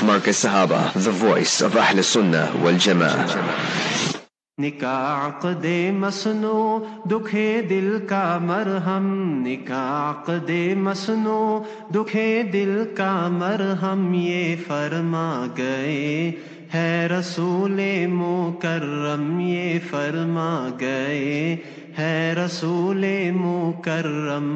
Markaz Sahaba, the voice of Ahl Sunnah wal Jama'ah. निका आकद मसनो दुखे दिल का मरहम निका आकद मसनो दुखे दिल का मरहम ये फरमा गए है रसूल मोकर्रम ये फरमा गए है रसूल मोकर्रम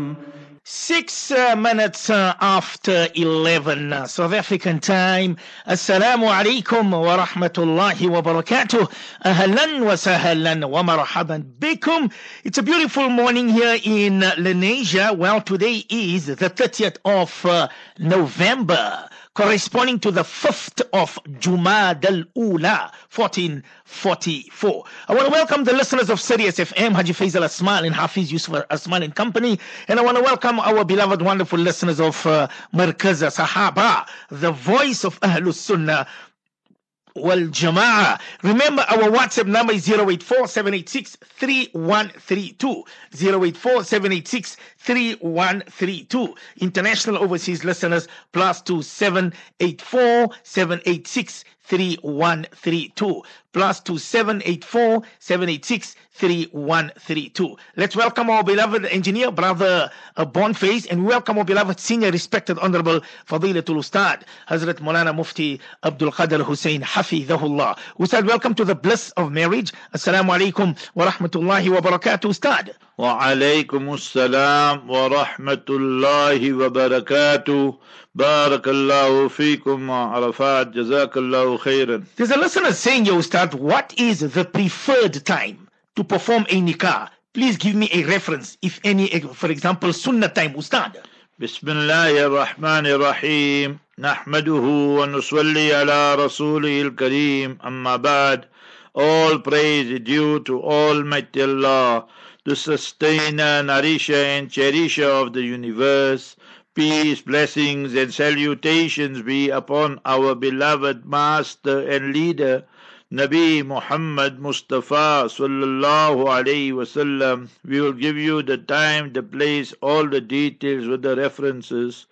Six uh, minutes uh, after 11 uh, South African time. Assalamu alaikum wa rahmatullahi wa barakatuh. Ahlan wa sahlan wa marhaban bikum. It's a beautiful morning here in Lenasia. Well, today is the 30th of uh, November corresponding to the 5th of Jumad al-Ula, 1444. I want to welcome the listeners of Sirius FM, Haji Faisal Asmal and Hafiz Yusuf Asmal and Company. And I want to welcome our beloved, wonderful listeners of uh, Markaz Sahaba, the voice of Ahlus Sunnah wal Jama'ah. Remember, our WhatsApp number is 084 786 3132. 084 786 3132. International overseas listeners, plus 2784 786 3132 plus 2784 786 3132. Let's welcome our beloved engineer, brother uh, Boniface, and welcome our beloved senior, respected, honorable Fadilatul Ustad, Hazrat Maulana Mufti Abdul Qadir Hussein Hafidhahullah. Ustad, welcome to the bliss of marriage. Assalamu alaikum wa rahmatullahi wa barakatuh, Ustad. وعليكم السلام ورحمة الله وبركاته بارك الله فيكم عرفات جزاك الله خيرا There's a listener saying, Yo, Ustad, what is the preferred time to perform a nikah? Please give me a reference, if any, for example, sunnah time, Ustad. بسم الله الرحمن الرحيم نحمده ونصلي على رسوله الكريم أما بعد All praise is due to Almighty Allah the sustainer, nourisher, and cherisher of the universe. Peace, blessings, and salutations be upon our beloved Master and Leader, Nabi Muhammad Mustafa sallallahu alaihi wasallam. We will give you the time, the place, all the details with the references.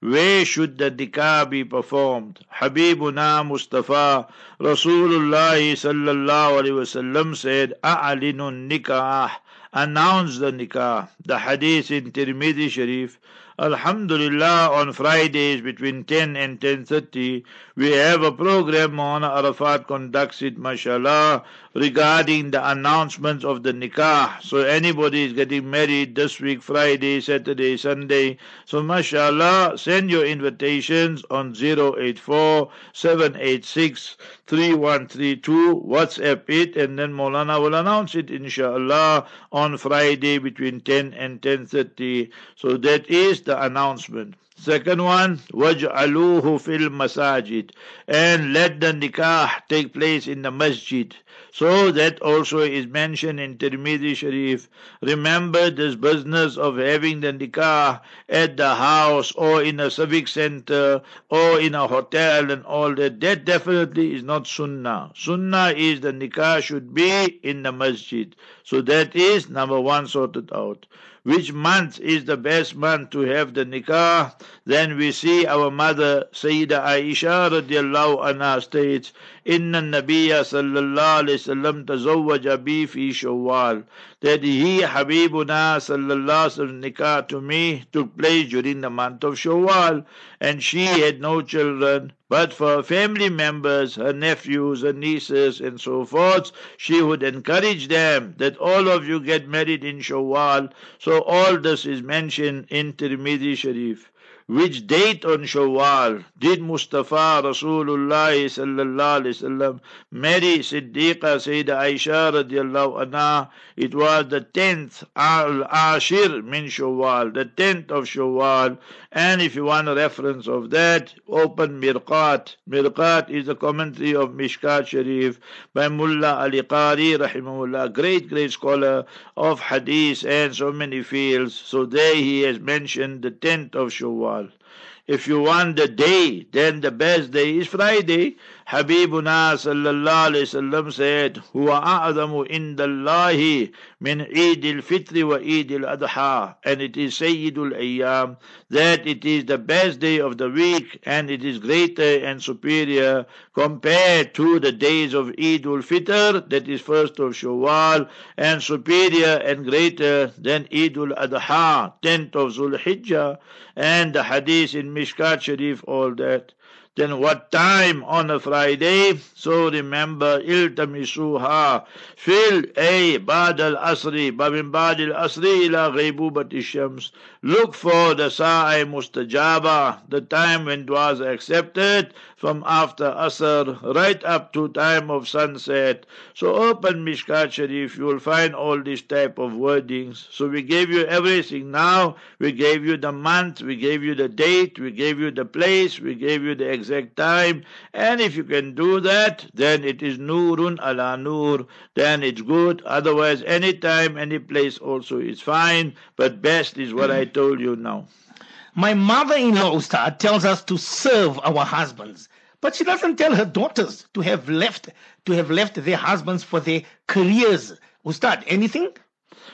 Where should the nikah be performed? Habibuna Mustafa Rasulullah sallallahu alaihi wasallam said, "A'linun nikah." Announce the nikah. The hadith in Tirmidhi Sharif. Alhamdulillah, on Fridays between 10 and 10.30, we have a program on Arafat conducts it, mashallah, regarding the announcements of the nikah. So anybody is getting married this week, Friday, Saturday, Sunday. So mashallah, send your invitations on 084 786 3132, WhatsApp it, and then Molana will announce it, inshallah, on Friday between 10 and 10.30. So that is the announcement. Second one, waj'aluhu fil masajid, and let the nikah take place in the masjid. So that also is mentioned in Tirmidhi Sharif. Remember this business of having the nikah at the house or in a civic center or in a hotel and all that. That definitely is not sunnah. Sunnah is the nikah should be in the masjid. So that is number one sorted out which month is the best month to have the nikah, then we see our mother Sayyida Aisha radiallahu anha states, Inna Nabiya sallallahu alayhi wasallam tazawwaja bi fi shawwal. That he, Habibuna sallallahu alayhi nikah to me took place during the month of Shawwal and she had no children. But for family members, her nephews, her nieces, and so forth, she would encourage them that all of you get married in Shawwal. So all this is mentioned in Tirmidhi Sharif. Which date on Shawwal did Mustafa Rasulullah sallallahu alaihi wasallam marry Siddiqa Sayyida Aisha radiallahu anha? It was the tenth al-Ashir min Shawwal, the tenth of Shawwal. And if you want a reference of that, open Mirqat. Mirqat is a commentary of Mishkat Sharif by Mullah Ali Qari rahimahullah, great great scholar of Hadith and so many fields. So there he has mentioned the tenth of Shawwal. If you want the day, then the best day is Friday. Habibuna sallallahu alayhi wasallam said, "Huwa a'zamu indallahi min Eid al-Fitr wa Eid al-Adha," and it is Sayyidul Ayyam. That it is the best day of the week, and it is greater and superior compared to the days of Eid al-Fitr, that is first of Shawwal, and superior and greater than Eid al-Adha, tenth of Zulhijjah, and the hadith in Mishkat Sharif, all that. Then what time on a Friday? So remember, iltamisuha fil a bad al asri, babin bad al asri ila ghaybubat shams. Look for the sa'i mustajaba, the time when du'as are accepted from after asr right up to time of sunset. So open Mishkat Sharif, you will find all this type of wordings. So we gave you everything now. We gave you the month, we gave you the date, we gave you the place, we gave you the exact time. And if you can do that, then it is Nurun ala Nur, then it's good. Otherwise, any time, any place also is fine. But best is what I told you now. My mother-in-law, Ustad, tells us to serve our husbands, but she doesn't tell her daughters to have left to have left their husbands for their careers. Ustad, anything?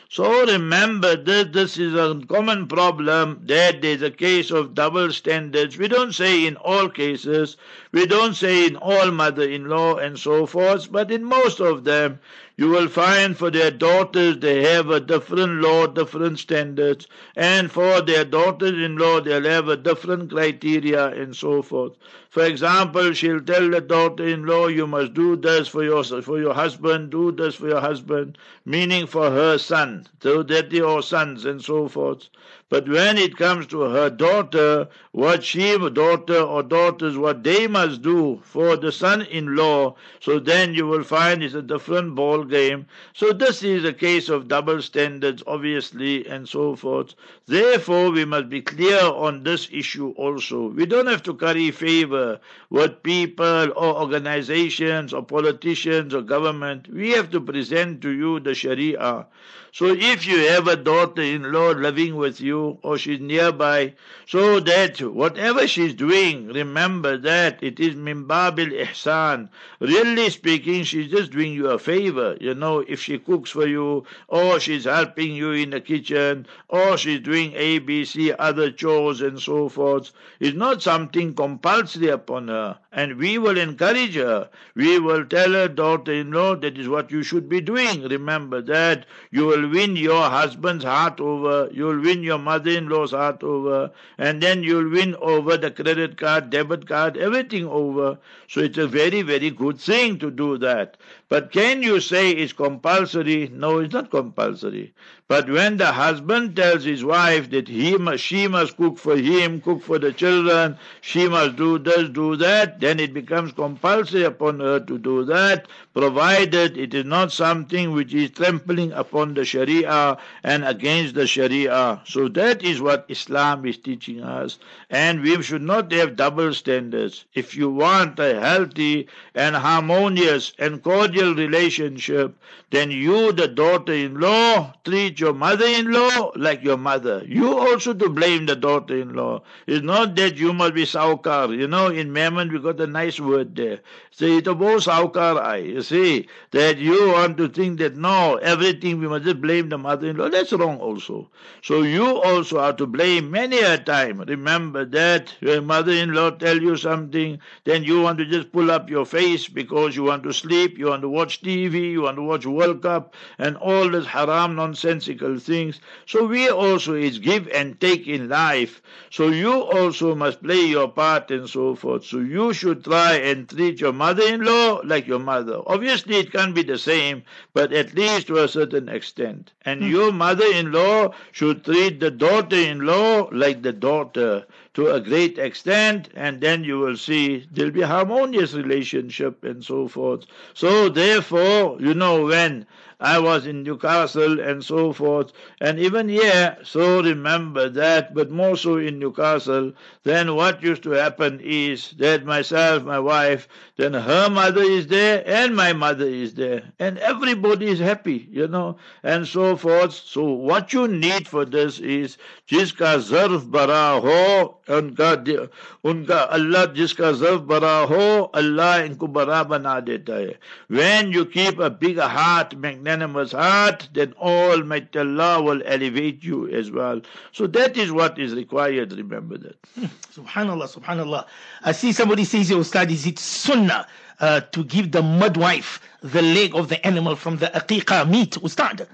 So remember this, this is a common problem that there's a case of double standards. We don't say in all cases, we don't say in all mother-in-law and so forth, but in most of them, you will find for their daughters they have a different law, different standards, and for their daughters-in-law they'll have a different criteria and so forth. For example, she'll tell the daughter-in-law, you must do this for your for your husband, do this for your husband, meaning for her son, so that your sons and so forth. But when it comes to her daughter, what she, daughter or daughters, what they must do for the son-in-law, so then you will find it's a different ball game. So this is a case of double standards, obviously, and so forth. Therefore, we must be clear on this issue also. We don't have to curry favor with people or organizations or politicians or government. We have to present to you the Sharia. So if you have a daughter-in-law living with you or she's nearby, so that whatever she's doing, remember that it is mimbabil ihsan. Really speaking, she's just doing you a favor. You know, if she cooks for you, or she's helping you in the kitchen, or she's doing A, B, C, other chores and so forth, it's not something compulsory upon her. And we will encourage her. We will tell her daughter-in-law that is what you should be doing. Remember that you will win your husband's heart over, you'll win your mother-in-law's heart over, and then you'll win over the credit card, debit card, everything over. So it's a very, very good thing to do that. But can you say it's compulsory? No, it's not compulsory. But when the husband tells his wife that he must, she must cook for him, cook for the children, she must do this, do that, then it becomes compulsory upon her to do that, provided it is not something which is trampling upon the Sharia and against the Sharia. So that is what Islam is teaching us. And we should not have double standards. If you want a healthy and harmonious and cordial relationship, then you, the daughter-in-law, treat your mother-in-law like your mother. You also to blame the daughter-in-law. It's not that you must be saukar. You know, in Memon we got a nice word there. Say it about saukar I. You see, that you want to think that no, everything we must just blame the mother-in-law. That's wrong also. So you also are to blame many a time. Remember that your mother-in-law tell you something, then you want to just pull up your face because you want to sleep, you want to watch TV, you want to watch World Cup, and all this haram nonsensical things. So we also is give and take in life. So you also must play your part and so forth. So you should try and treat your mother-in-law like your mother. Obviously it can't be the same, but at least to a certain extent. And hmm. your mother-in-law should treat the daughter-in-law like the daughter to a great extent, and then you will see there'll be harmonious relationship and so forth. So therefore, you know, when I was in Newcastle and so forth. And even here, so remember that, but more so in Newcastle, then what used to happen is that myself, my wife, then her mother is there and my mother is there. And everybody is happy, you know, and so forth. So what you need for this is jiska zarf bara ho, unka, unka Allah jiska zarf bara ho, Allah inko bara bana deta hai. When you keep a big heart magnetic magnanimous heart then all might Allah will elevate you as well. So that is what is required remember that. Subhanallah subhanallah. I see somebody says Ustad is it sunnah uh, to give the midwife the leg of the animal from the aqiqah meat Ustad?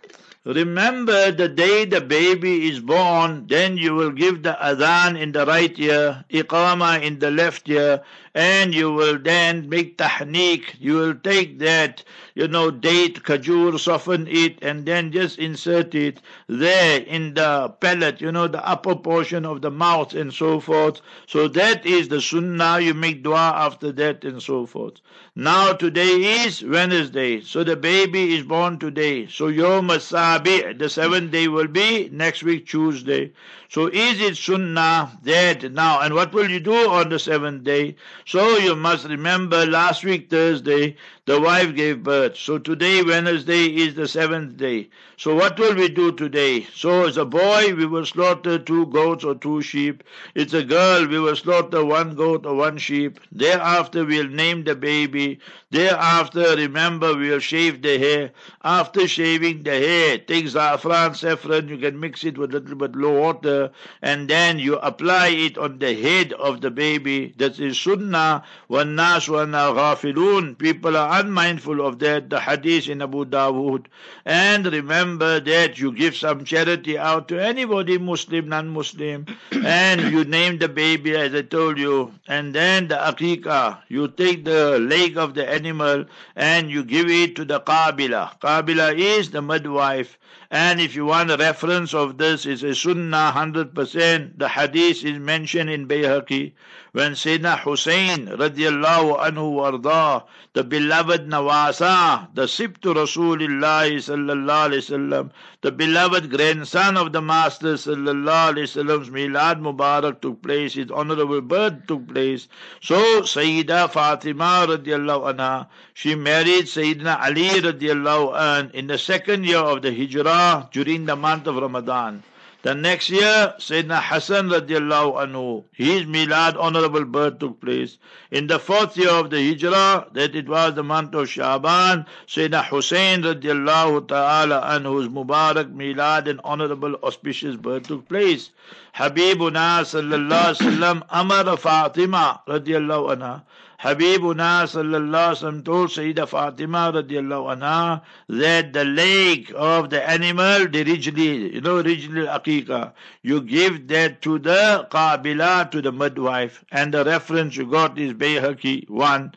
Remember the day the baby is born, then you will give the adhan in the right ear, iqama in the left ear, and you will then make tahniq. You will take that, you know, date, kajur, soften it, and then just insert it there in the palate, you know, the upper portion of the mouth and so forth. So that is the sunnah. You make dua after that and so forth. Now today is Wednesday, so the baby is born today. So Yom Sabi, the seventh day will be next week Tuesday. So is it sunnah that now, and what will you do on the seventh day? So you must remember last week Thursday, the wife gave birth. So today, Wednesday, is the seventh day. So what will we do today? So as a boy, we will slaughter two goats or two sheep. It's a girl, we will slaughter one goat or one sheep. Thereafter, we'll name the baby. Thereafter, remember, we'll shave the hair. After shaving the hair, take zafran, saffron, you can mix it with a little bit low water, and then you apply it on the head of the baby. That is sunnah. وَالنَّاسُ وَأَنَا غَافِلُونَ People are unmindful of that, the hadith in Abu Dawood. And remember that you give some charity out to anybody, Muslim, non-Muslim, and you name the baby as I told you, and then the aqiqah, you take the leg of the animal and you give it to the qabila. Qabila is the midwife. And if you want a reference of this, it's a sunnah 100%. The hadith is mentioned in Bayhaqi when Sayyidina Hussein radiallahu anhu warda, the beloved Nawasa, the Sibtu Rasulullah sallallahu alayhi wasallam, the beloved grandson of the Master sallallahu alayhi wasallam's Milad Mubarak took place, his honorable birth took place. So Sayyida Fatima radiallahu anha, she married Sayyidina Ali radiallahu anhu in the second year of the Hijrah during the month of Ramadan. The next year, Sayyidina Hassan radiallahu anhu, his milad honorable birth took place. In the fourth year of the Hijrah, that it was the month of Shaban, Sayyidina Hussein radiallahu ta'ala anhu's Mubarak milad and honorable auspicious birth took place. Habibuna sallallahu alaihi wasallam Amar Fatima radiallahu anha. Habibuna sallallahu alaihi told Sayyida Fatima radiallahu anha that the leg of the animal, the originally, you know, original aqiqah, you give that to the qabila, to the midwife, and the reference you got is Bayhaqi 1.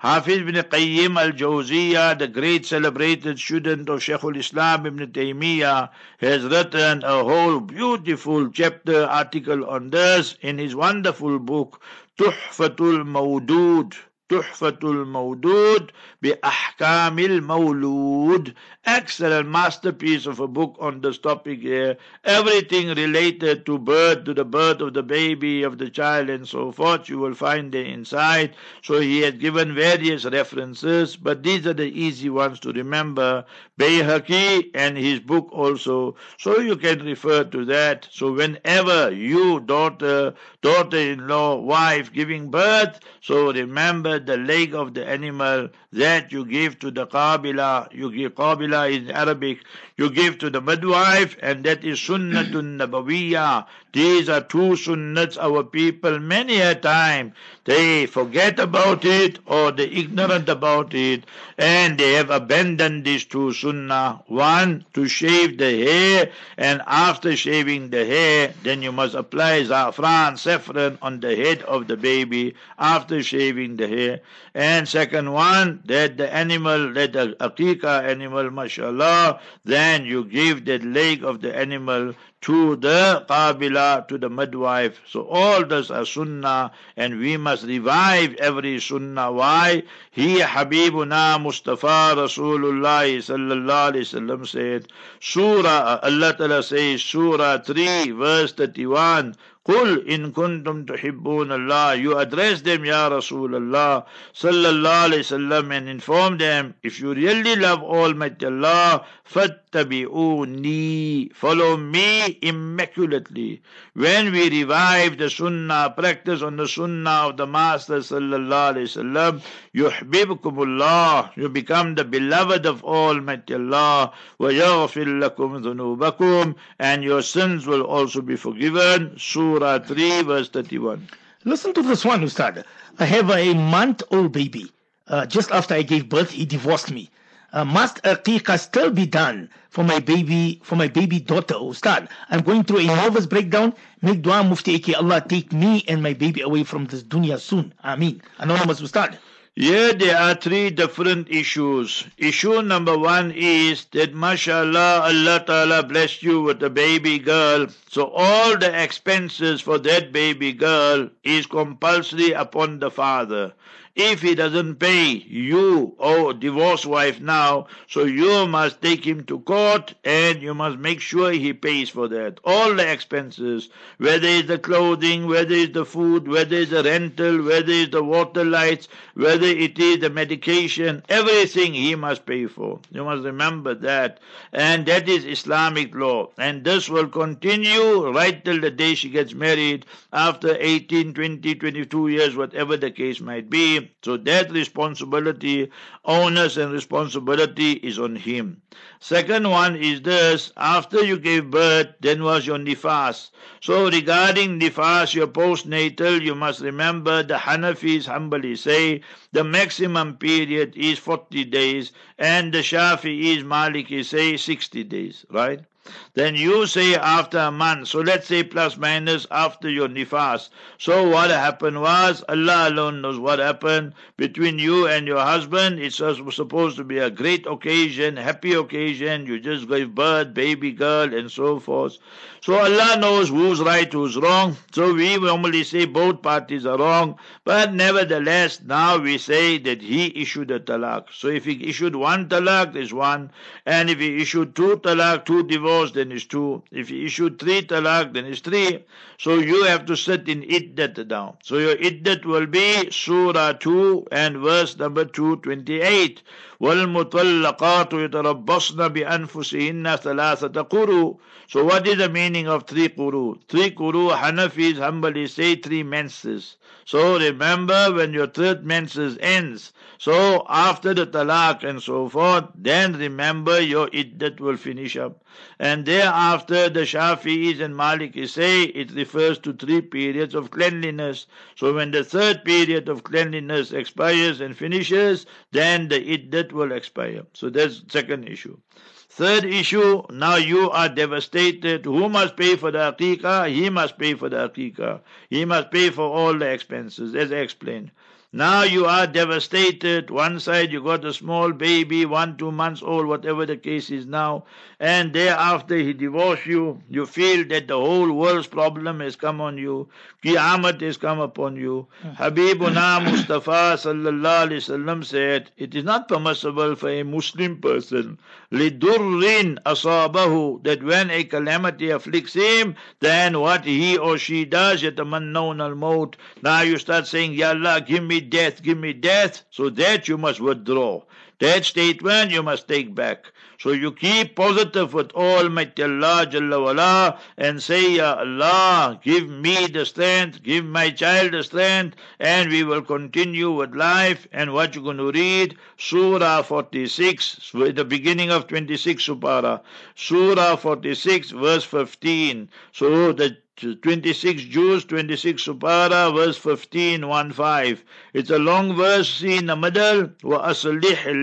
Hafiz ibn Qayyim al-Jawziyah, the great celebrated student of Shaykh al-Islam ibn Taymiyyah, has written a whole beautiful chapter article on this in his wonderful book, Tuhfatul Mawdud. Tuhfatul Mawdud bi Ahkamil Mawlud. Excellent masterpiece of a book on this topic here. Everything related to birth, to the birth of the baby, of the child, and so forth, you will find there inside. So he had given various references, but these are the easy ones to remember. Bayhaqi and his book also. So you can refer to that. So whenever you, daughter, daughter-in-law, wife giving birth, so remember the leg of the animal that you give to the qabila, you give qabila in Arabic, you give to the midwife, and that is sunnatun nabawiyah. These are two sunnats our people many a time they forget about it or they ignorant about it and they have abandoned these two sunnah. One, to shave the hair and after shaving the hair, then you must apply zafran, saffron on the head of the baby after shaving the hair. And second one, that the animal, that the aqiqah animal, mashallah, then you give that leg of the animal to the qabila, to the midwife. So all those are sunnah and we must revive every sunnah. Why? He Habibuna Mustafa Rasulullah sallallahu alayhi wasallam said, Surah, Allah Ta'ala says, Surah 3 verse 31, قل إن كنتم تحبون الله you address them Ya Rasulullah sallallahu alayhi wasallam and inform them if you really love Almighty Allah fattabi'uni follow me immaculately when we revive the sunnah practice on the sunnah of the master sallallahu alayhi wasallam yuhibbukumullah you become the beloved of Almighty Allah wa yaghfir lakum dhunubakum and your sins will also be forgiven Surah 3, verse 31. Listen to this one, Ustad. I have a month old baby. Uh, just after I gave birth, he divorced me. Uh, must aqiqah still be done for my baby, for my baby daughter, Ustad? I'm going through a nervous breakdown. Make dua mufti ake Allah take me and my baby away from this dunya soon. Ameen. Anonymous Ustad. Here there are three different issues. Issue number one is that mashallah Allah Ta'ala blessed you with a baby girl. So all the expenses for that baby girl is compulsory upon the father. If he doesn't pay you, oh, divorced wife now, so you must take him to court and you must make sure he pays for that. All the expenses, whether it's the clothing, whether it's the food, whether it's the rental, whether it's the water lights, whether it is the medication, everything he must pay for. You must remember that. And that is Islamic law. And this will continue right till the day she gets married after 18, 20, 22 years, whatever the case might be. So that responsibility, onus and responsibility is on him. Second one is this, after you gave birth, then was your nifas. So regarding nifas, your postnatal, you must remember the Hanafis humbly say the maximum period is 40 days and the Shafi'is Maliki say 60 days, right? Then you say after a month. So let's say plus minus after your nifas. So what happened was Allah alone knows what happened between you and your husband. It's supposed to be a great occasion, happy occasion. You just gave birth, baby girl, and so forth. So Allah knows who's right, who's wrong. So we normally say both parties are wrong. But nevertheless, now we say that he issued a talaq. So if he issued one talaq, there's one. And if he issued two talaq, two divorce, then it's two. If he issued three talaq, then it's three. So you have to sit in iddat down. So your iddat will be Surah 2 and verse number 228. وَالْمُطَلَّقَاتُ يَتَرَبَّصْنَ بِأَنفُسِهِنَّ ثَلَاثَةَ قُرُوا So what is the meaning of three quru? Three quru, Hanafis humbly say three menses. So remember when your third menses ends, so after the talaq and so forth, then remember your iddat will finish up. And thereafter the Shafi'is and Malikis say it refers to three periods of cleanliness. So when the third period of cleanliness expires and finishes, then the iddat will expire. So that's second issue. Third issue, now you are devastated. Who must pay for the aqiqah? He must pay for the aqiqah. He must pay for all the expenses, as I explained. Now you are devastated. One side you got a small baby, one, two months old, whatever the case is now, and thereafter he divorced you. You feel that the whole world's problem has come on you. Qiyamah has come upon you. Hmm. Habibuna Mustafa sallallahu alaihi wasallam said, it is not permissible for a Muslim person lidurrin asabahu that when a calamity afflicts him, then what he or she does, yatamannawn al-maut. Now you start saying, Ya Allah, give me death, give me death. So that you must withdraw. That statement you must take back. So you keep positive with Almighty Allah Jalla wala, and say, Ya Allah, give me the strength, give my child the strength, and we will continue with life. And what you're going to read, Surah 46, the beginning of 26 Supara, Surah 46, verse 15. So the 26 Juz, 26 Supara, verse 15, 1 5. It's a long verse, see in the middle,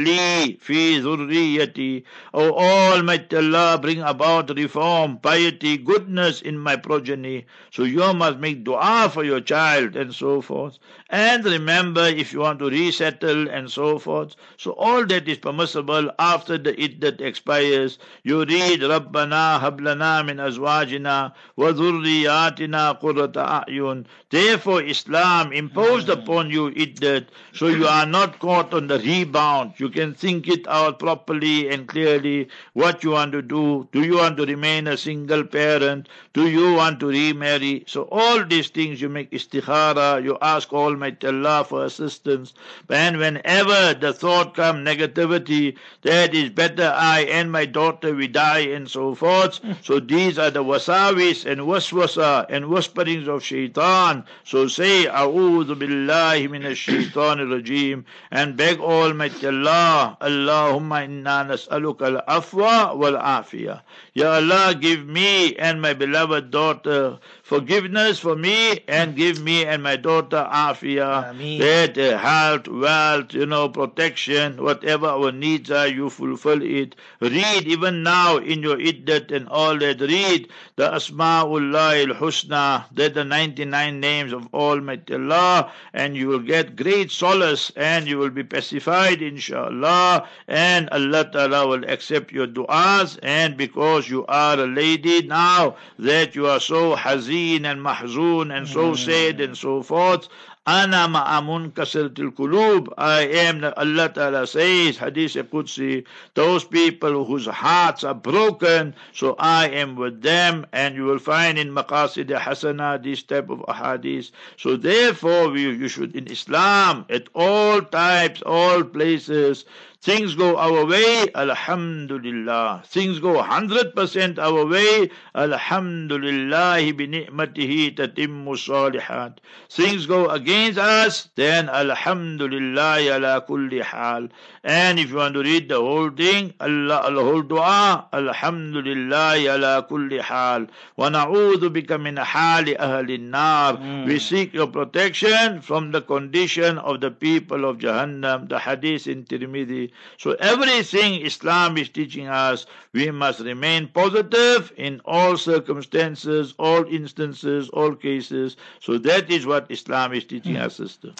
li fi zurriyati. O Almighty Allah, bring about reform, piety, goodness in my progeny. So you must make dua for your child and so forth. And remember, if you want to resettle and so forth, so all that is permissible after the iddat expires, you read Rabbana hablana min azwajina wa dhurriyatina qurrata a'yun. Therefore, Islam imposed hmm. upon you iddat, so you are not caught on the rebound. You can think it out properly and clearly what you want to do. Do you want to remain a single parent do you want to remarry? So all these things you make istikhara, you ask Almighty Allah for assistance. And whenever the thought come negativity, that is better I and my daughter we die and so forth. So these are the wasawis and waswasa and whisperings of shaitan. So say, A'udhu billahi minash shaitan rajim and beg Almighty Allah, Allahumma inna nas'aluka al-afwa wal-afiyah. Ya Allah, give me and my beloved daughter forgiveness for me and give me and my daughter afia, Ameen. that uh, health, wealth, you know, protection, whatever our needs are, you fulfill it. Read even now in your iddat and all that. Read the Asma'ullah al-Husna, that the 99 names of Almighty Allah, and you will get great solace and you will be pacified, inshallah, and Allah Ta'ala will accept your du'as, and because you are a lady now, that you are so hazeen and mahzoon and so sad and so forth. Ana ma'amun kasiltil kulub. I am, Allah Ta'ala says, Hadith Qudsi, those people whose hearts are broken, so I am with them. And you will find in Maqasid Hasana this type of hadith. So therefore, we, you should, in Islam, at all types, all places, Things go our way, Alhamdulillah. Things go 100% our way, Alhamdulillah bi ni'matihi tatimmu salihat. Things go against us, then Alhamdulillah ala kulli hal. And if you want to read the whole thing, Allah, the whole dua, Alhamdulillah ala kulli hal. Wa na'udhu bika min hali ahli nar. Hmm. We seek your protection from the condition of the people of Jahannam. The hadith in Tirmidhi. So everything Islam is teaching us, we must remain positive in all circumstances, all instances, all cases. So that is what Islam is teaching us, sister.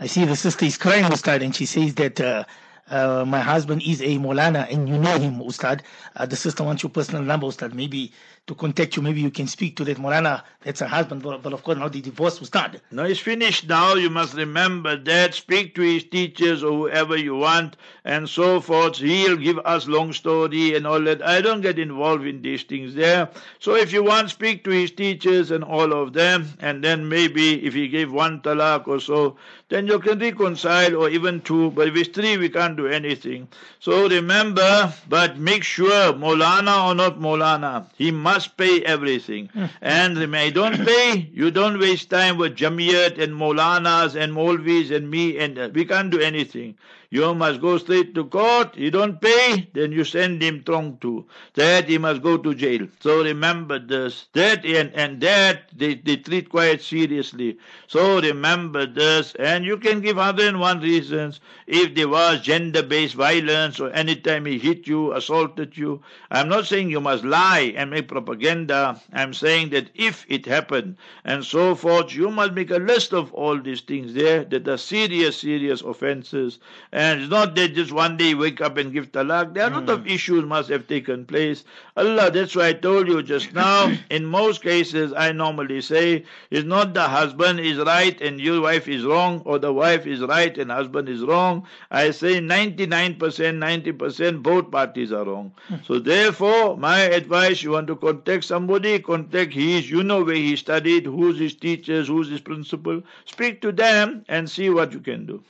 I see the sister is crying, Ustad, and she says that uh, uh, my husband is a Molana and you know him, Ustad. Uh, the sister wants your personal number, Ustad. Maybe to contact you, maybe you can speak to that Molana. That's her husband, but, but of course now the divorce, Ustad. Now it's finished now. You must remember that. Speak to his teachers or whoever you want and so forth. He'll give us long story and all that. I don't get involved in these things there. So if you want, speak to his teachers and all of them. And then maybe if he gave one talak or so, then you can reconcile or even two. But if it's three, we can't do anything. So remember, but make sure, Molana or not Molana, he must pay everything. and remember, don't pay, you don't waste time with Jamiyat and Molanas and Molvis and me, and uh, we can't do anything. You must go straight to court. You don't pay, then you send him trong to. That he must go to jail. So remember this. That and, and that they, they treat quite seriously. So remember this. And you can give 101 reasons. If there was gender based violence or anytime he hit you, assaulted you. I'm not saying you must lie and make propaganda. I'm saying that if it happened and so forth, you must make a list of all these things there that are serious, serious offenses. And it's not that just one day you wake up and give talak. There are a lot of hmm. issues must have taken place. Allah, that's why I told you just now. In most cases, I normally say it's not the husband is right and your wife is wrong, or the wife is right and husband is wrong. I say 99%, 90%, both parties are wrong. Hmm. So therefore, my advice: you want to contact somebody, contact his. You know where he studied, who's his teachers, who's his principal. Speak to them and see what you can do.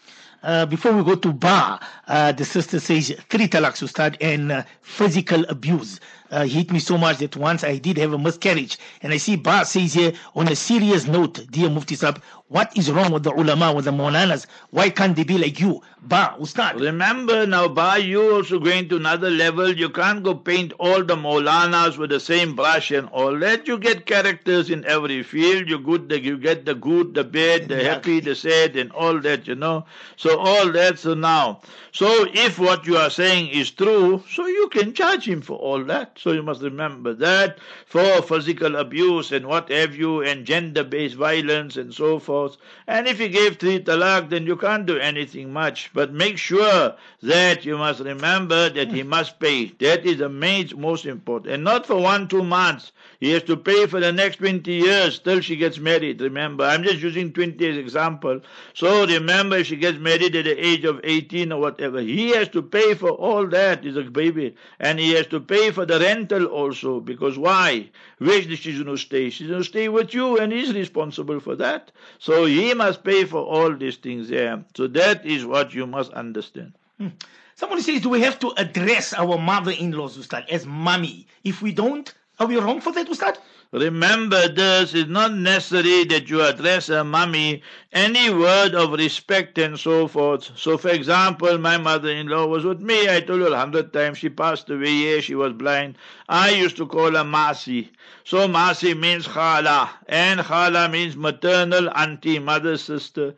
Uh, before we go to Ba, uh, the sister says three talaks, Ustad, and uh, physical abuse. Uh, hit me so much that once I did have a miscarriage. And I see Ba says here, on a serious note, dear Mufti Sab, what is wrong with the ulama, with the mawlanas? Why can't they be like you? Ba, Ustad. Remember now, Ba, you also going to another level, you can't go paint all the Maulanas with the same brush and all that. You get characters in every field. You good, the, you get the good, the bad, the happy, the sad, and all that. You know. So all that. So now, so if what you are saying is true, so you can charge him for all that. So you must remember that for physical abuse and what have you, and gender-based violence and so forth. And if he gave three talak, then you can't do anything much. But make sure that you must remember that he must pay. That is the main, most important. And not for one, two months. He has to pay for the next 20 years till she gets married. Remember, I'm just using 20 as example. So remember, if she gets married, at the age of 18 or whatever. He has to pay for all that. He's a baby. And he has to pay for the rental also. Because why? Where's she going to stay? She's going to stay with you and he's responsible for that. So he must pay for all these things there. So that is what you must understand. Hmm. Somebody says, do we have to address our mother-in-laws, Ustad, as mummy? If we don't, are we wrong for that, Ustad? Remember this, it's not necessary that you address a mummy any word of respect and so forth. So, for example, my mother-in-law was with me. I told you a hundred times. She passed away. Yeah, she was blind. I used to call her Masi. So Masi means Khala, and Khala means maternal auntie, mother, sister.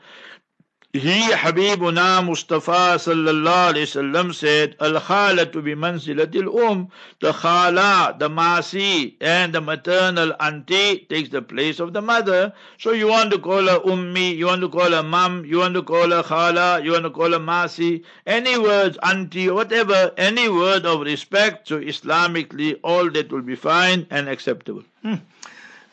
He, Habibuna Mustafa sallallahu alayhi wasallam said, Al khalatu bi manzilatil um. The khala, the masi, and the maternal auntie takes the place of the mother. So you want to call her ummi, you want to call her mum, you want to call her khala, you want to call her masi, any words, auntie, whatever, any word of respect. So Islamically, all that will be fine and acceptable. Hmm.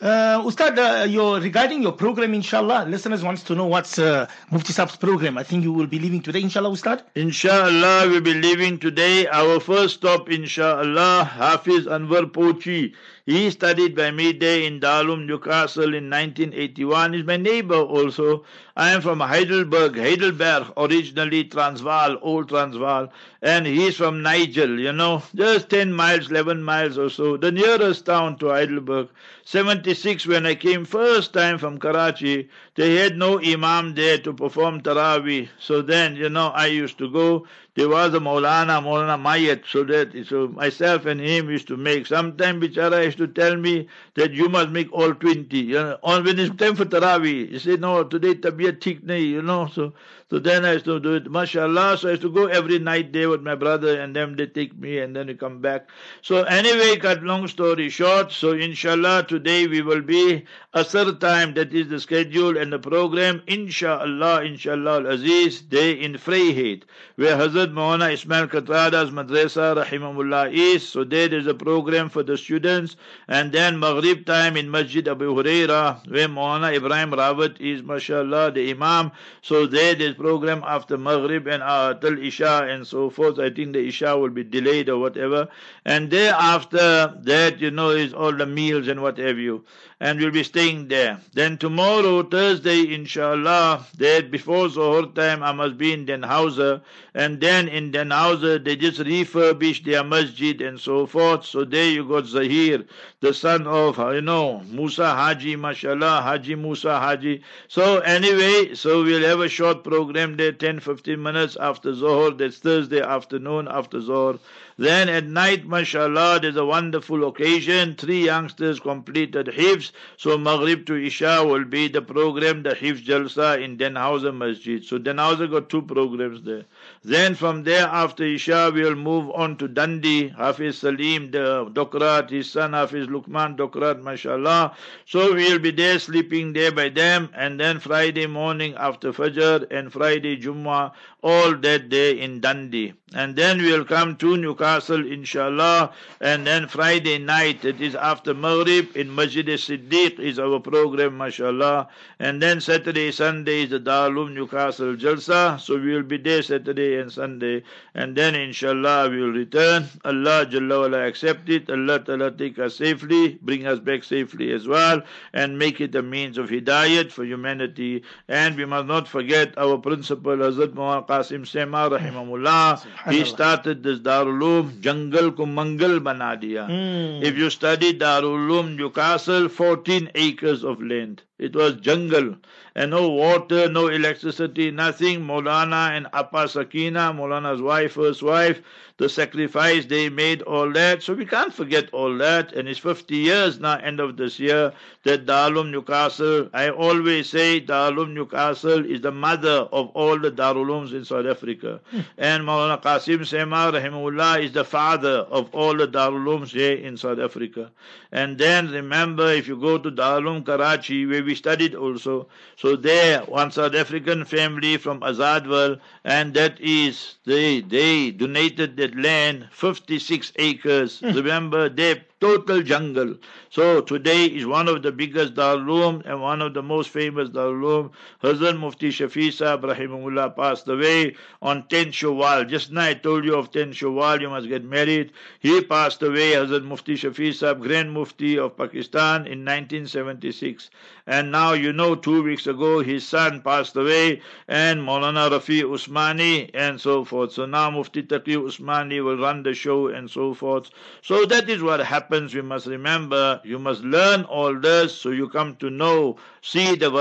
Uh, Ustad, uh, your, regarding your program, inshallah, listeners wants to know what's uh, Mufti Saab's program. I think you will be leaving today, inshallah, Ustad? Inshallah, we'll be leaving today. Our first stop, inshallah, Hafiz Anwar Pochi. He studied by me there in Darulum, Newcastle in 1981. He's my neighbor also. I am from Heidelberg, Heidelberg, originally Transvaal, old Transvaal, and he's from Nigel, you know, just 10 miles, 11 miles or so, the nearest town to Heidelberg. 76 when I came first time from Karachi, they had no imam there to perform Taraweeh. So then, you know, I used to go there was a Maulana, Maulana Mayat, so that so myself and him used to make. Sometimes Bichara used to tell me that you must make all 20. You know, on when it's time for Taraweeh, he said, no, today tabiyat thik you know, so so then I used to do it, mashallah. So I used to go every night there with my brother, and then they take me, and then we come back. So anyway, cut long story short, so inshallah, today we will be Asr time, that is the schedule and the program, inshallah, inshallah aziz, day in Vryheid, where Hazrat Maulana Ismail Katrada's madrasa, rahimahullah, is. So there is a program for the students, and then Maghrib time in Masjid Abu Huraira, where Maulana Ibrahim Rawat is, mashallah, the Imam. So there is program after Maghrib and uh, till Isha and so forth. I think the Isha will be delayed or whatever. And thereafter that, you know, is all the meals and what have you. And we'll be staying there. Then tomorrow, Thursday, inshallah, there before Zohar time, I must be in Dannhauser. And then in Dannhauser, they just refurbished their masjid and so forth. So there you got Zahir, the son of, uh, you know, Musa Haji, mashallah, Haji Musa Haji. So anyway, so we'll have a short program there, 10, 15 minutes after Zohar. That's Thursday afternoon after Zohar. Then at night, mashallah, there's a wonderful occasion. Three youngsters completed Hifz. So Maghrib to Isha will be the program, the Hifz Jalsa in Dannhauser Masjid. So Dannhauser got two programs there. Then from there, after Isha, we'll move on to Dundee. Hafiz Salim, the Dokrat, his son Hafiz Lukman Dokrat, mashallah. So we'll be there sleeping there by them. And then Friday morning after Fajr and Friday Jummah, all that day in Dundee. And then we'll come to Newcastle, inshallah. And then Friday night, it is after Maghrib, in Masjid Siddiq is our program, mashallah. And then Saturday, Sunday is the Darulum Newcastle Jalsa. So we'll be there Saturday and Sunday. And then, inshallah, we'll return. Allah Jalla accept it. Allah Ta'ala take us safely, bring us back safely as well, and make it a means of hidayat for humanity. And we must not forget our principal, Hazrat Muhammad Qasim Sema, rahimahullah. He started this Darul jungle ko mangal bana diya. Mm. If you study Darul Newcastle, 14 acres of land. It was jungle and no water, no electricity, nothing. Molana and Appa Sakina, Molana's wife, first wife, the sacrifice they made, all that. So we can't forget all that. And it's 50 years now, end of this year, that Darulum Newcastle, I always say Darulum Newcastle is the mother of all the Darulums in South Africa. Hmm. and Maulana Qasim Sema, rahimullah, is the father of all the Darulums here in South Africa. And then remember, if you go to Darulum Karachi, where we studied also, so there, one South African family from Azadwal, and that is, they, they donated that land, 56 acres. Hmm. Remember, they total jungle. So today is one of the biggest Darul and one of the most famous Darul Hazrat Mufti Shafi Sahib passed away on 10 Shawwal. Just now I told you of 10 Shawwal, you must get married. He passed away, Hazrat Mufti Shafi Sahib, Grand Mufti of Pakistan in 1976. And now you know two weeks ago his son passed away and Maulana Rafi Usmani and so forth. So now Mufti Taqi Usmani will run the show and so forth. So that is what happens. We must remember, you must learn all this so you come to know, see the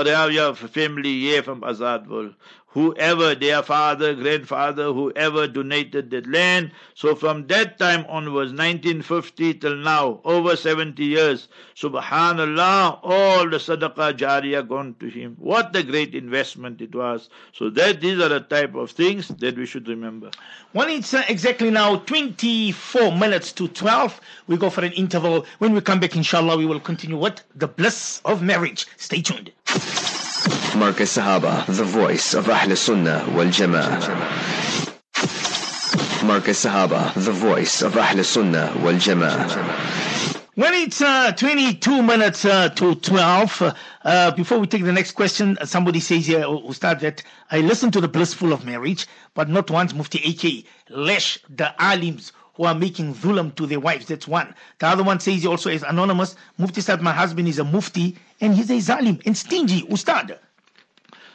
of family here from Azadwal whoever their father, grandfather, whoever donated that land. So from that time onwards, 1950 till now, over 70 years, subhanallah, all the sadaqah jariyah gone to him. What a great investment it was. So that these are the type of things that we should remember. Well, it's uh, exactly now 24 minutes to 12. We go for an interval. When we come back, inshallah, we will continue what? The bliss of marriage. Stay tuned. Markaz Sahaba, the voice of Ahl Sunnah wal Jama'ah. Markaz Sahaba, the voice of Ahl Sunnah wal Jama'ah. When it's uh, 22 minutes uh, to 12, uh, uh, before we take the next question, uh, somebody says here, Ustad, that I listened to the blissful of marriage, but not once Mufti AK lash the alims who are making dhulam to their wives. That's one. The other one says he also is anonymous. Mufti said, my husband is a mufti and he's a zalim and stingy. Ustad.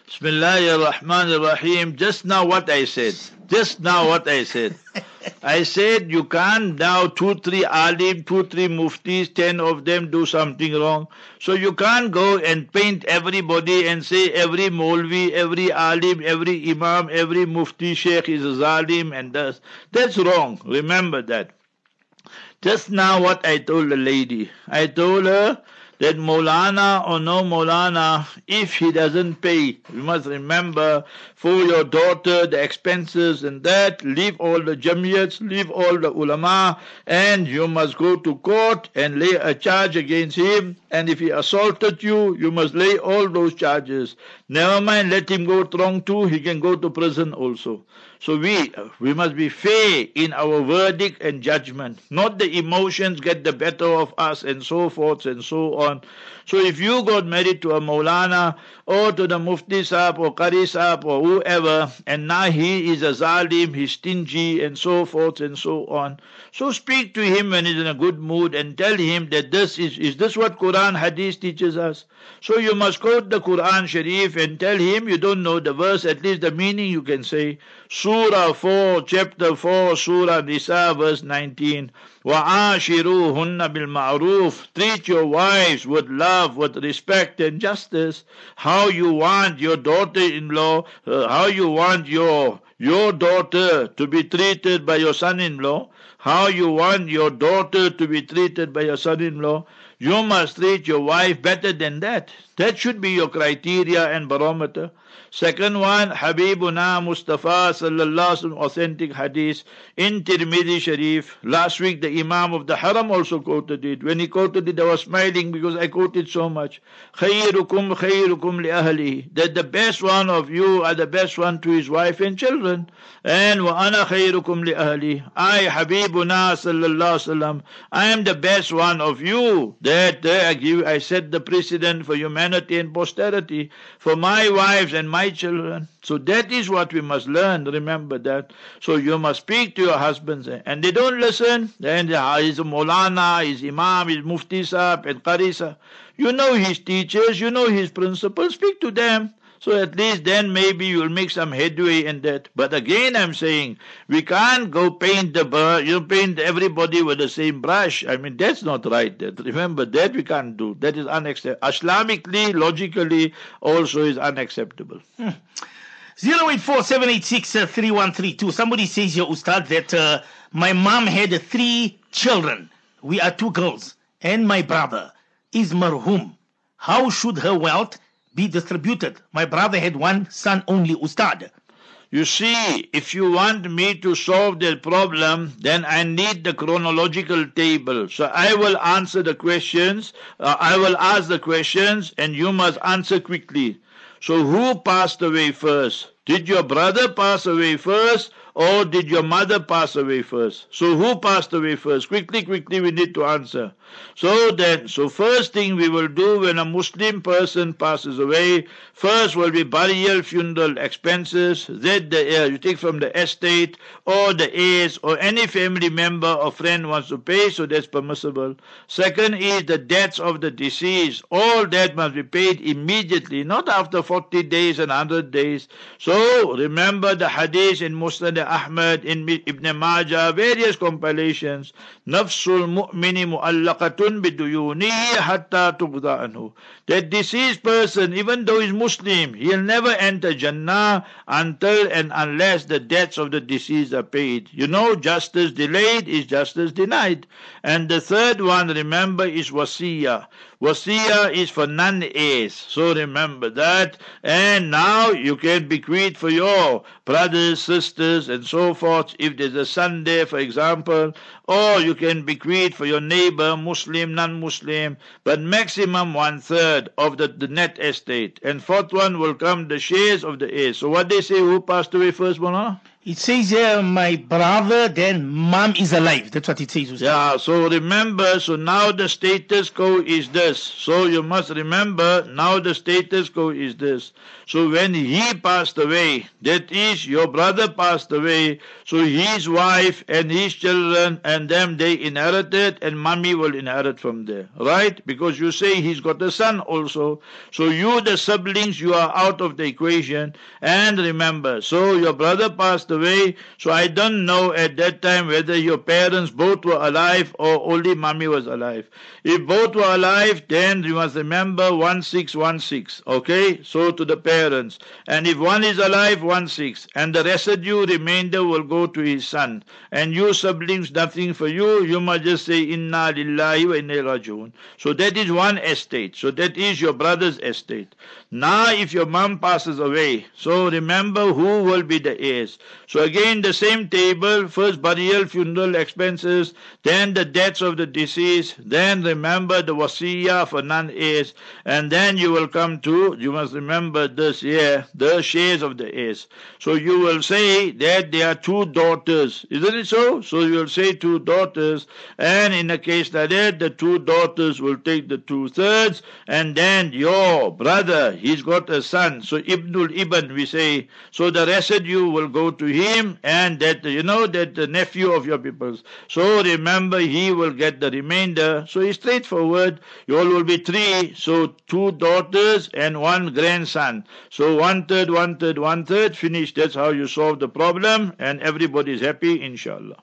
Bismillah ar-Rahman ar-Rahim. Just now what I said. Just now what I said. I said you can't now two, three alim, two, three muftis, ten of them do something wrong. So you can't go and paint everybody and say every molvi, every alim, every imam, every mufti sheikh is a zalim and that's, that's wrong. Remember that. Just now what I told the lady. I told her that Molana or no Molana, if he doesn't pay, you must remember for your daughter the expenses and that, leave all the jamiyats, leave all the ulama, and you must go to court and lay a charge against him. And if he assaulted you, you must lay all those charges. Never mind, let him go wrong too, he can go to prison also. So we we must be fair in our verdict and judgment. Not the emotions get the better of us and so forth and so on. So if you got married to a Maulana or to the Mufti Sahib or Qari Sahib or whoever, and now he is a zalim, he's stingy and so forth and so on. So speak to him when he's in a good mood and tell him that this is, is this what Quran Hadith teaches us? So you must quote the Quran Sharif and tell him you don't know the verse, at least the meaning you can say. Surah 4, chapter 4, Surah Nisa, verse 19. وَعَاشِرُوهُنَّ بِالْمَعْرُوفِ Treat your wives with love, with respect and justice. How you want your daughter-in-law, uh, how you want your your daughter to be treated by your son-in-law, how you want your daughter to be treated by your son-in-law, you must treat your wife better than that. That should be your criteria and barometer. Second one, Habibuna Mustafa sallallahu authentic hadith in Tirmidhi Sharif. Last week the Imam of the Haram also quoted it. When he quoted it, I was smiling because I quoted so much. Khayrukum khayrukum li ahli. That the best one of you are the best one to his wife and children. And wa ana khayrukum li ahli. I Habibuna sallallahu alaihi I am the best one of you. That uh, I give, I set the precedent for humanity and posterity for my wives and my children. So that is what we must learn. Remember that. So you must speak to your husbands, and they don't listen. Then ah, he's a Molana, he's Imam, he's Mufti Sahib, and Qarisa. You know his teachers, you know his principles. Speak to them. So at least then maybe you'll make some headway in that. But again, I'm saying we can't go paint the you paint everybody with the same brush. I mean that's not right. That remember that we can't do. That is unacceptable. Islamically, logically, also is unacceptable. Hmm. 0847863132. Somebody says here, Ustad, that uh, my mom had three children. We are two girls. And my brother is marhum. How should her wealth be distributed? My brother had one son only, Ustad. You see, if you want me to solve that problem, then I need the chronological table. So I will answer the questions, uh, I will ask the questions, and you must answer quickly. So who passed away first? Did your brother pass away first or did your mother pass away first? So who passed away first? Quickly, quickly we need to answer. So then, so first thing we will do when a Muslim person passes away, first will be burial, funeral expenses, then the, uh, you take from the estate or the heirs or any family member or friend wants to pay, so that's permissible. Second is the debts of the deceased. All that must be paid immediately, not after 40 days and 100 days. So remember the hadith in Musnad Ahmad, in Ibn Majah, various compilations. Nafsul mu'mini biduyunihi hatta tubda anhu. That deceased person, even though he's Muslim, he'll never enter Jannah until and unless the debts of the deceased are paid. You know, justice delayed is justice denied. And the third one, remember, is wasiyah. Wasiya is for non-heirs. So remember that. And now you can bequeath for your brothers, sisters, and so forth. If there's a son there, for example, or you can bequeath for your neighbor, Muslim, non-Muslim, but maximum one third of the, the net estate. And fourth one will come the shares of the heirs. So what they say, who passed away first, Mona? It says here, my brother, then mom is alive. That's what it says. Ustad. Yeah, so remember, so now the status quo is this. So you must remember, now the status quo is this. So when he passed away, that is, your brother passed away, so his wife and his children and them, they inherited and mommy will inherit from there. Right? Because you say he's got a son also. So you, the siblings, you are out of the equation. And remember, so your brother passed away, so I don't know at that time whether your parents both were alive or only mommy was alive. If both were alive, then you must remember 1616. Okay? So to the parents. And if one is alive, one six. And the residue remainder will go to his son. And you siblings, nothing for you. You must just say, Inna lillahi wa inna. So that is one estate. So that is your brother's estate. Now, if your mom passes away, so remember who will be the heirs. So again, the same table, first burial, funeral expenses, then the debts of the deceased, then remember the wasiya for non-heirs, and then you will come to, you must remember this here, the shares of the heirs. So you will say that there are two daughters, isn't it so? So you will say two daughters, and in a case like that, the two daughters will take the two thirds, and then your brother, he's got a son, so Ibnul Ibn we say, so the residue will go to him, and that, you know, that the nephew of your peoples. So remember, he will get the remainder. So it's straightforward. You all will be three, so two daughters and one grandson. So one third, one third, one third, finish. That's how you solve the problem, and everybody is happy, inshallah.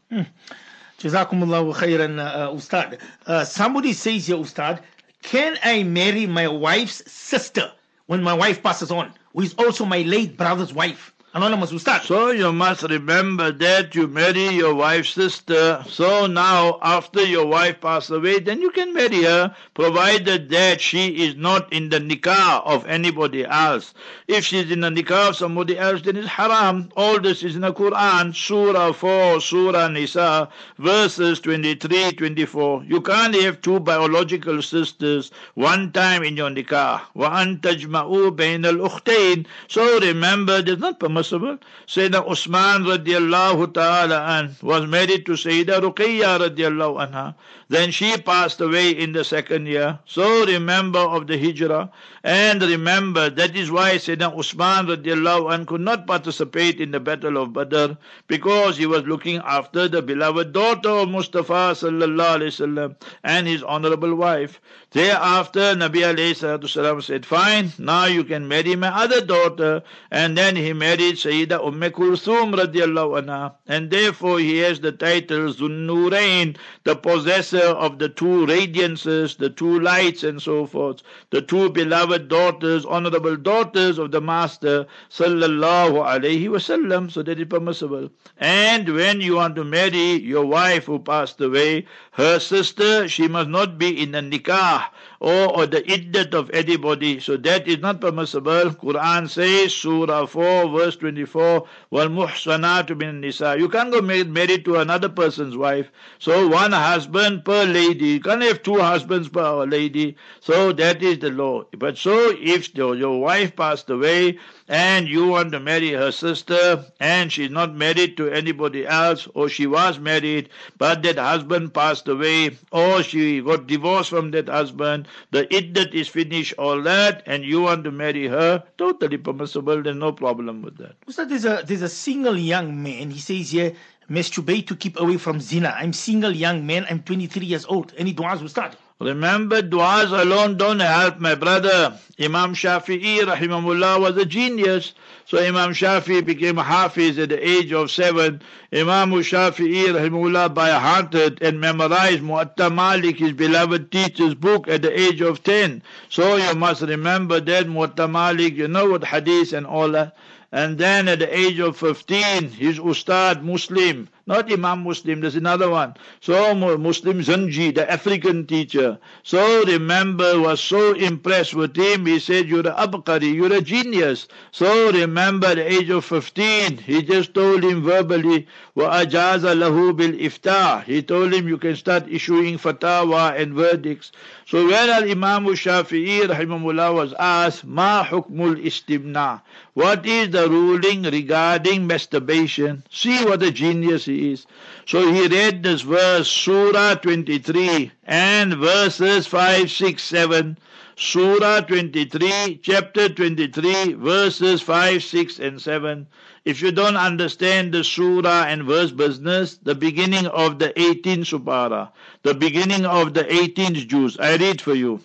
Jazakumullahu khairan, uh, Ustad. Uh, somebody says here, Ustad, can I marry my wife's sister when my wife passes on, who is also my late brother's wife? Anonymous Ustad. So you must remember that you marry your wife's sister. So now, after your wife passed away, then you can marry her, provided that she is not in the nikah of anybody else. If she's in the nikah of somebody else, then it's haram. All this is in the Quran, Surah 4, Surah Nisa, verses 23, 24. You can't have two biological sisters one time in your nikah. وَأَن تَجْمَعُوا بَيْنَ الْأُخْتَيْنِ So remember, there's not permissible. Sayyidina Usman radiallahu ta'ala an was married to Sayyida Ruqayya radiallahu anha. Then she passed away in the second year. So remember of the hijrah. And remember, that is why Sayyidina Usman radiallahu an could not participate in the battle of Badr because he was looking after the beloved daughter of Mustafa sallallahu alayhi wasallam and his honorable wife. Thereafter, Nabi alayhi salatu said, fine, now you can marry my other daughter. And then he married Sayyida Umm Kulthum radiallahu anha. And therefore he has the title Zunnurain, the possessor of the two radiances, the two lights and so forth, the two beloved daughters, honorable daughters of the Master sallallahu alayhi wasallam. So that is permissible. And when you want to marry your wife who passed away, her sister, she must not be in the nikah or, or the iddat of anybody. So that is not permissible. Quran says, Surah 4, verse 24, Wal muhsanatu bin nisa. You can't go married, married to another person's wife. So one husband per lady. You can't have two husbands per lady. So that is the law. But so if your, your wife passed away and you want to marry her sister and she's not married to anybody else or she was married but that husband passed away or she got divorced from that husband, the iddat is finished, all that, and you want to marry her, totally permissible, there's no problem with that. Ustad, there's a, there's a single young man, he says here, masturbate to keep away from zina. I'm single young man, I'm 23 years old. Any du'as, Ustad? Remember, du'as alone don't help, my brother. Imam Shafi'i, rahimahullah, was a genius. So Imam Shafi became a Hafiz at the age of seven. Imam Shafi'i, rahimahullah, by hearted and memorized Muatta Malik, his beloved teacher's book, at the age of ten. So you must remember that Muatta Malik, you know what hadith and all that. And then at the age of 15, his Ustad Muslim, not Imam Muslim, there's another one. So Muslim Zanji, the African teacher. So remember, was so impressed with him, he said, you're a abqari, you're a genius. So remember, at the age of 15, he just told him verbally, وَأَجَازَ لَهُ بِالْإِفْتَاءِ He told him you can start issuing fatwa and verdicts. So when Al-Imam Shafi'i rahimahullah was asked, Ma hukmul istimna? What is the ruling regarding masturbation? See what a genius he is. So he read this verse, Surah 23 and verses 5, 6, 7. Surah 23, chapter 23, verses 5, 6, and 7. If you don't understand the surah and verse business, the beginning of the 18th supara, the beginning of the 18th juz, I read for you.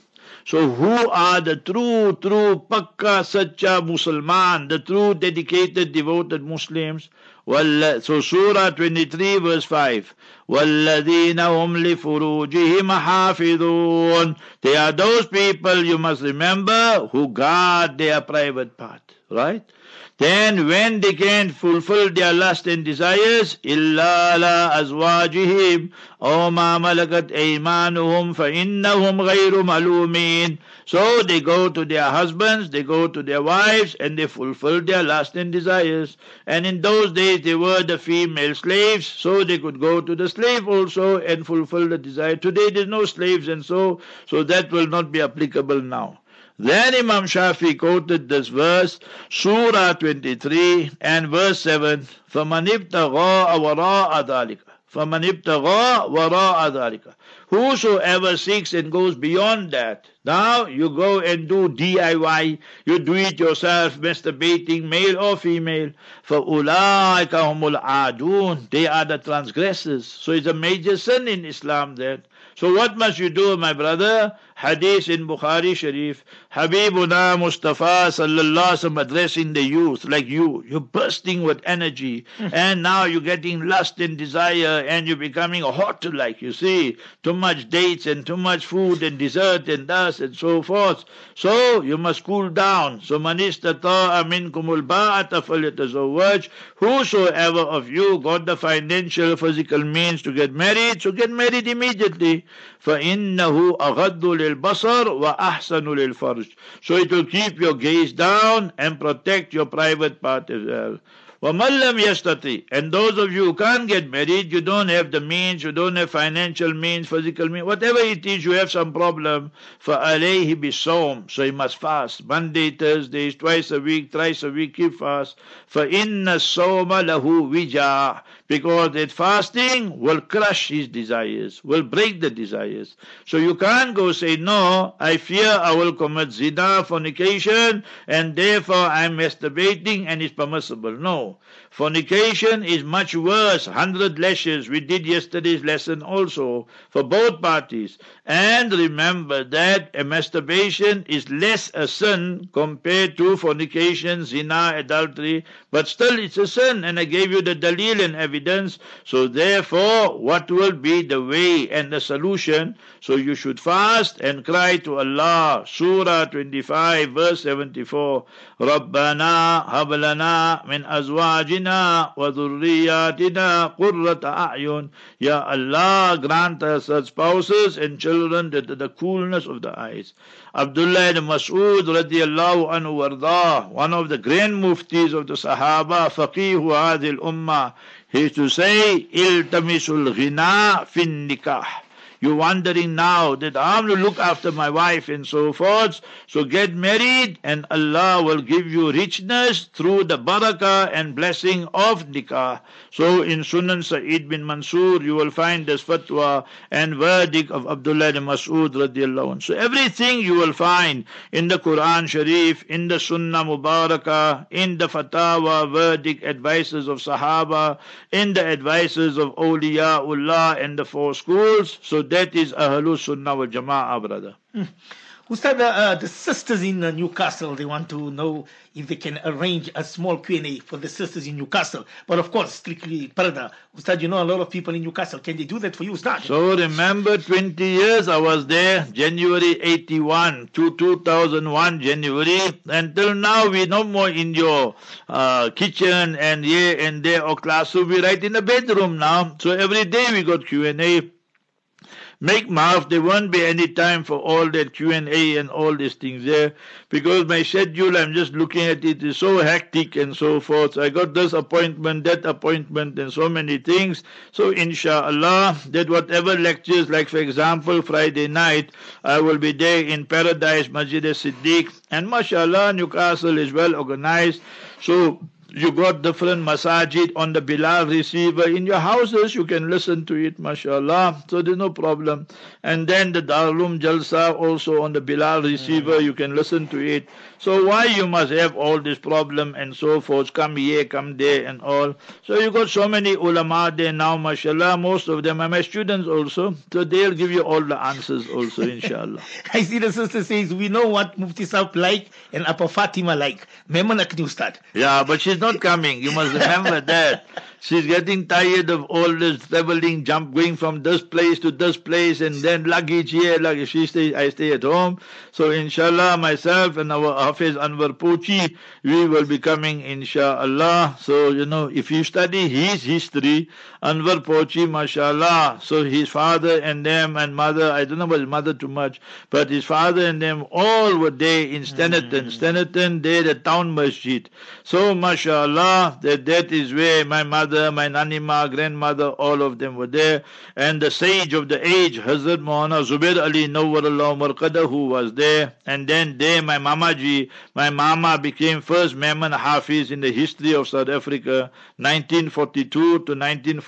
So who are the true, true, pakka, sacha Musliman, the true, dedicated, devoted Muslims? Well, so Surah 23 verse 5. وَالَّذِينَ هُمْ لِفُرُوجِهِمْ حَافِظُونَ They are those people, you must remember, who guard their private part. Right? Then when they can fulfill their lust and desires, إِلَّا لَا أَزْوَاجِهِمْ أَوْ مَا مَلَكَتْ أَيْمَانُهُمْ فَإِنَّهُمْ غَيْرُ مَلُومِينَ So they go to their husbands, they go to their wives, and they fulfill their lust and desires. And in those days they were the female slaves, so they could go to the slave also and fulfill the desire. Today there's no slaves and so, so that will not be applicable now. Then Imam Shafi quoted this verse, Surah 23 and verse 7, فَمَنِ ابْتَغَاءَ وَرَاءَ ذَلِكَ فَمَنِ ابْتَغَاءَ وَرَاءَ ذَلِكَ Whosoever seeks and goes beyond that, now you go and do DIY, you do it yourself, masturbating, male or female. For humul adun, they are the transgressors. So it's a major sin in Islam that. So what must you do, my brother? Hadith in Bukhari Sharif, Habibuna Mustafa sallallahu alaihi addressing the youth like you. You're bursting with energy, hmm. and now you're getting lust and desire, and you're becoming hot like you see. Too much dates and too much food and dessert and thus and so forth. So you must cool down. So manistata minkumul ba'ata falyatazawwaj. Whosoever of you got the financial, physical means to get married, so get married immediately. فإنه أغض للبصر وأحسن للفرج so it will keep your gaze down and protect your private part as well وَمَنْ لَمْ يَسْتَطِعْ And those of you who can't get married, you don't have the means, you don't have financial means, physical means, whatever it is, you have some problem, فَعَلَيْهِ بِالصَّوْمِ So he must fast. Monday, Thursdays, twice a week, thrice a week, keep fast. فَإِنَّ الصَّوْمَ لَهُ وِجَاء because that fasting will crush his desires, will break the desires. So you can't go say, No, I fear I will commit zina, fornication, and therefore I'm masturbating and it's permissible. No. Fornication is much worse, hundred lashes. We did yesterday's lesson also for both parties. And remember that a masturbation is less a sin compared to fornication, zina, adultery, but still it's a sin. And I gave you the dalil and evidence evidence. So therefore, what will be the way and the solution? So you should fast and cry to Allah. Surah 25 verse 74. ربنا هب لنا من أزواجنا وذرياتنا قرة أعين Ya Allah grant us such spouses and children that the coolness of the eyes. Abdullah ibn Mas'ud radiallahu anhu warda, one of the grand muftis of the Sahaba, faqih hadhihi al-ummah, he used to say, iltamisul ghina fin nikah. You're wondering now that I'm to look after my wife and so forth. So get married and Allah will give you richness through the barakah and blessing of nikah. So in Sunan Sa'id bin Mansur you will find this fatwa and verdict of Abdullah ibn Mas'ud radiallahu anh. So everything you will find in the Quran Sharif, in the Sunnah Mubarakah, in the fatwa, verdict, advices of Sahaba, in the advices of Awliyaullah and the four schools. So that is Ahlul Sunnah wal Jama'ah, brother. Ustad, uh, the sisters in uh, Newcastle, they want to know if they can arrange a small Q&A for the sisters in Newcastle. But of course, strictly Parda. Ustad, you know a lot of people in Newcastle. Can they do that for you, Ustad? So remember 20 years I was there, January 81 to 2001 January. Until now we no more in your uh, kitchen and here and there or classroom. We right in the bedroom now. So every day we got Q&A make maaf there won't be any time for all that q&a and all these things there because my schedule i'm just looking at it is so hectic and so forth. I got this appointment that appointment and so many things. So inshallah that whatever lectures like for example friday night i will be there in paradise masjid siddiq and mashallah newcastle is well organized. So you got different masajid on the Bilal receiver in your houses, you can listen to it, mashallah. So there's no problem. And then the Darul Uloom Jalsa also on the Bilal receiver, mm. you can listen to it. So why you must have all this problem and so forth, come here, come there and all. So you got so many ulama there now, mashallah, most of them are my students also. So they'll give you all the answers also, inshallah. I see the sister says, we know what Mufti Saab like and Apa Fatima like. Nak Ustad. Yeah, but she's not coming. You must remember that. She's getting tired of all this traveling, jump, going from this place to this place, and then luggage here, luggage. She stay, I stay at home. So inshallah, myself and our Hafiz Anwar Pochi, we will be coming inshallah. So you know, if you study his history, Anwar Pochi, mashallah. So his father and them and mother, I don't know about his mother too much, but his father and them all were there in Standerton. Mm. Standerton, there the town masjid. So mashallah, that that is where my mother, my nanima, grandmother, all of them were there. And the sage of the age, Hazrat Mohana Zubair Ali Nawwarallah Marqada, who was there. And then there my mamaji, my mama became first Memon Hafiz in the history of South Africa, 1942 to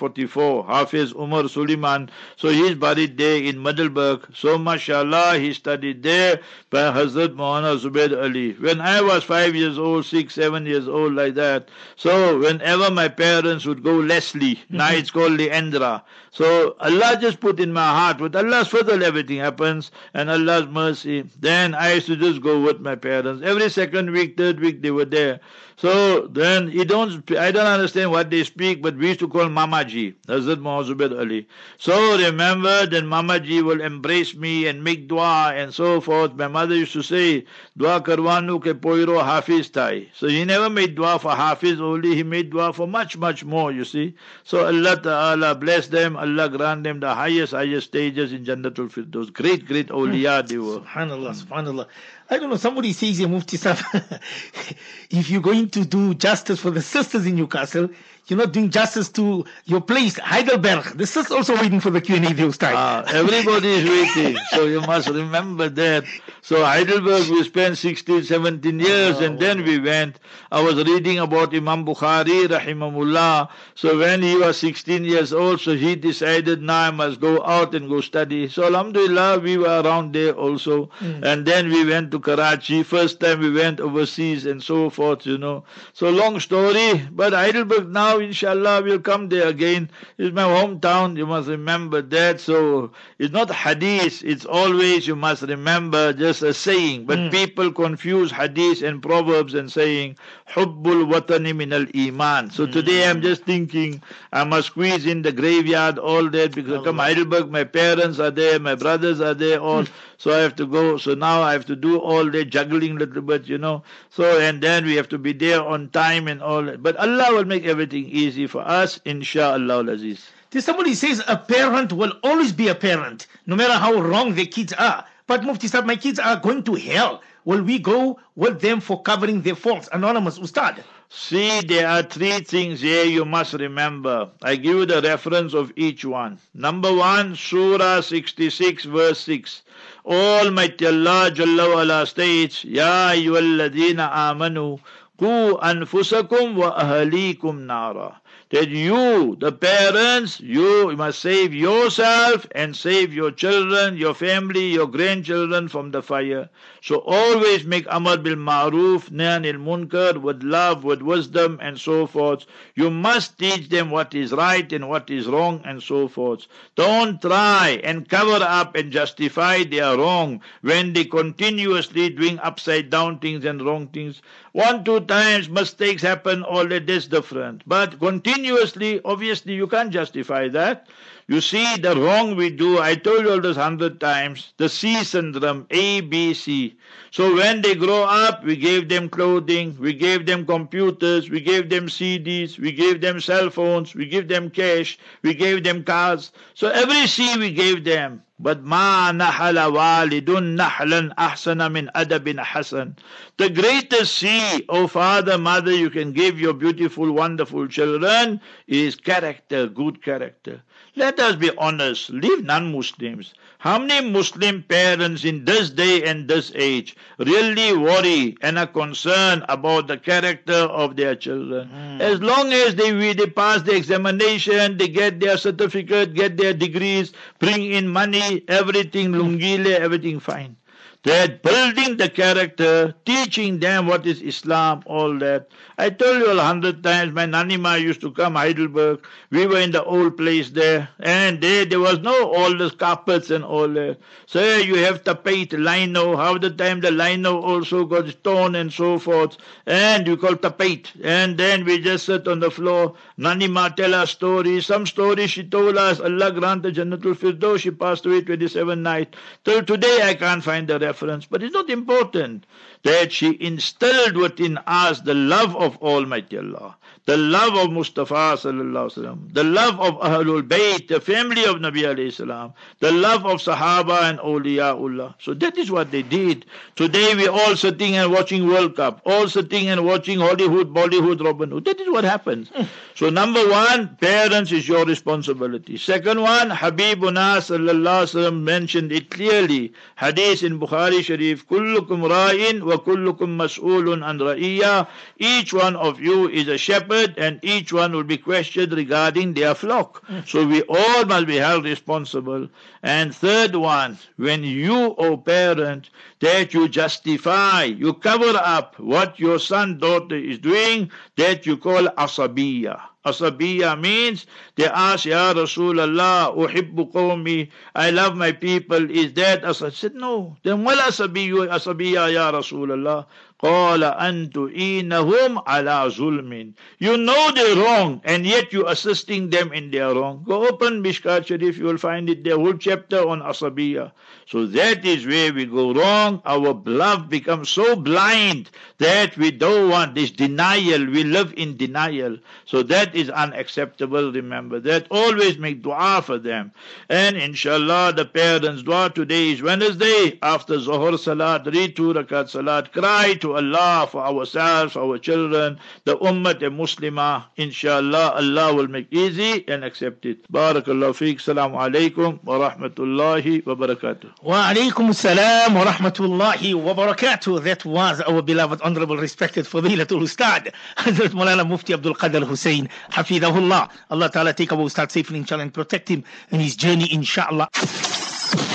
1944. Hafiz Umar Suleiman. So he's buried there in Middelburg. So mashallah, he studied there by Hazrat Mohana Zubair Ali. When I was five years old, six, seven years old, like that. So whenever my parents would go Leslie, mm-hmm. now it's called Leandra. So Allah just put in my heart, with Allah's fadl everything happens and Allah's mercy. Then I used to just go with my parents. Every second week, third week they were there. So then he don't, I don't understand what they speak, but we used to call Mamaji, Hazrat Muhammad Ali. So remember that Mamaji will embrace me and make dua and so forth. My mother used to say, dua karwanu ke poiro hafiz thai. So he never made dua for hafiz only, he made dua for much, much more, you see. So Allah Ta'ala bless them, Allah grant them the highest, highest stages in Jannatul Firdaus. Great, great awliya they were. Subhanallah, subhanallah. I don't know, somebody says Mufti Sahib, if you're going to do justice for the sisters in Newcastle, you're not doing justice to your place, Heidelberg. This is also waiting for the Q&A time. Ah, everybody is waiting. So you must remember that. So Heidelberg, we spent 16, 17 years oh, and then we went. I was reading about Imam Bukhari, rahimahullah. So when he was 16 years old, so he decided, now I must go out and go study. So alhamdulillah, we were around there also. Mm. And then we went to Karachi. First time we went overseas and so forth, you know. So long story. But Heidelberg now, inshallah, we'll come there again. It's my hometown. You must remember that. So it's not hadith. It's always, you must remember, just a saying. But Mm. people confuse hadith and proverbs and saying, Hubbul watani min al iman. So today I'm just thinking I must squeeze in the graveyard, all that, because come Heidelberg, my parents are there, my brothers are there, all. so I have to go. So now I have to do all the juggling little bit, you know. So and then we have to be there on time and all that. But Allah will make everything easy for us, inshallah aziz. Somebody says a parent will always be a parent, no matter how wrong the kids are. But Mufti Sahib, my kids are going to hell. Will we go with them for covering their faults? Anonymous Ustad. See, there are three things here you must remember. I give you the reference of each one. Number one, Surah 66, verse 6. Almighty Allah Jalla wa'ala states, Ya ayyuhalladhina amanu, Qu anfusakum wa ahalikum nara. That you, the parents, you must save yourself and save your children, your family, your grandchildren from the fire. So always make amar bil ma'ruf, nahi munkar, with love, with wisdom, and so forth. You must teach them what is right and what is wrong, and so forth. Don't try and cover up and justify their wrong when they continuously doing upside down things and wrong things. One, two times mistakes happen, all that is different. But continuously, obviously, you can't justify that. You see, the wrong we do, I told you all this hundred times, the C syndrome, A, B, C. So when they grow up, we gave them clothing, we gave them computers, we gave them CDs, we gave them cell phones, we gave them cash, we gave them cars. So every C we gave them. But ma nahala walidun nahlan ahsana min adabin hasan. The greatest C, oh father, mother, you can give your beautiful, wonderful children is character, good character. Let us be honest, leave non-Muslims. How many Muslim parents in this day and this age really worry and are concerned about the character of their children? Hmm. As long as they, they pass the examination, they get their certificate, get their degrees, bring in money, everything, lungile, everything fine. That building the character, teaching them what is Islam, all that. I told you a hundred times, my Nanima used to come Heidelberg. We were in the old place there, and there there was no all those carpets and all that. So you have tapete, lino. How the time the lino also got torn and so forth, and you call tapete. And then we just sit on the floor. Nanima tell us stories. Some stories she told us. Allah grant the Jannatul Firdaus. She passed away 27 night. Till today I can't find the reference, but it's not important that she instilled within us the love of Almighty Allah, the love of Mustafa sallallahu alaihi wasallam, the love of Ahlul Bayt, the family of Nabi alayhi salam, the love of Sahaba and Awliyaullah. So that is what they did. Today we're all sitting and watching World Cup, all sitting and watching Hollywood, Bollywood, Robin Hood. That is what happens. Hmm. So number one, parents is your responsibility. Second one, Habibuna sallallahu alaihi wasallam mentioned it clearly. Hadith in Bukhari Sharif, kullukum ra'in wa kullukum mas'ulun an ra'iyya. Each one of you is a shepherd and each one will be questioned regarding their flock. Mm. So we all must be held responsible. And third one, when you, O parent, that you justify, you cover up what your son, daughter is doing, that you call asabiya. Asabiya means they ask, Ya Rasulallah, uhibbu qawmi, I love my people, is that as I said, no. Then wala asabiya, asabiya ya Rasulallah. قال أن تؤينهم على ظلم You know they're wrong and yet you're assisting them in their wrong. Go open Mishkat Sharif, you will find it there, whole chapter on Asabiya. So that is where we go wrong. Our love becomes so blind that we don't want this denial. We live in denial. So that is unacceptable. Remember that. Always make dua for them. And inshallah, the parents' dua today is Wednesday. After Zohar Salat, read two rakat Salat. Cry to Allah for ourselves, our children, the Ummah and Muslimah. Inshallah, Allah will make easy and accept it. Barakallahu feek. Assalamu alaikum wa rahmatullahi wa barakatuh. Wa alaikum salam wa rahmatullahi wa barakatuh. That was our beloved, honorable, respected Fadilatul Ustad, Hazrat Mulana Mufti Abdul Qadir Hussein, Hafidahullah. Allah Ta'ala take our Ustad safely, inshallah, and protect him in his journey, inshallah.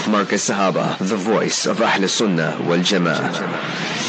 Markaz Sahaba, the voice of Ahl Sunnah wal Jama'ah.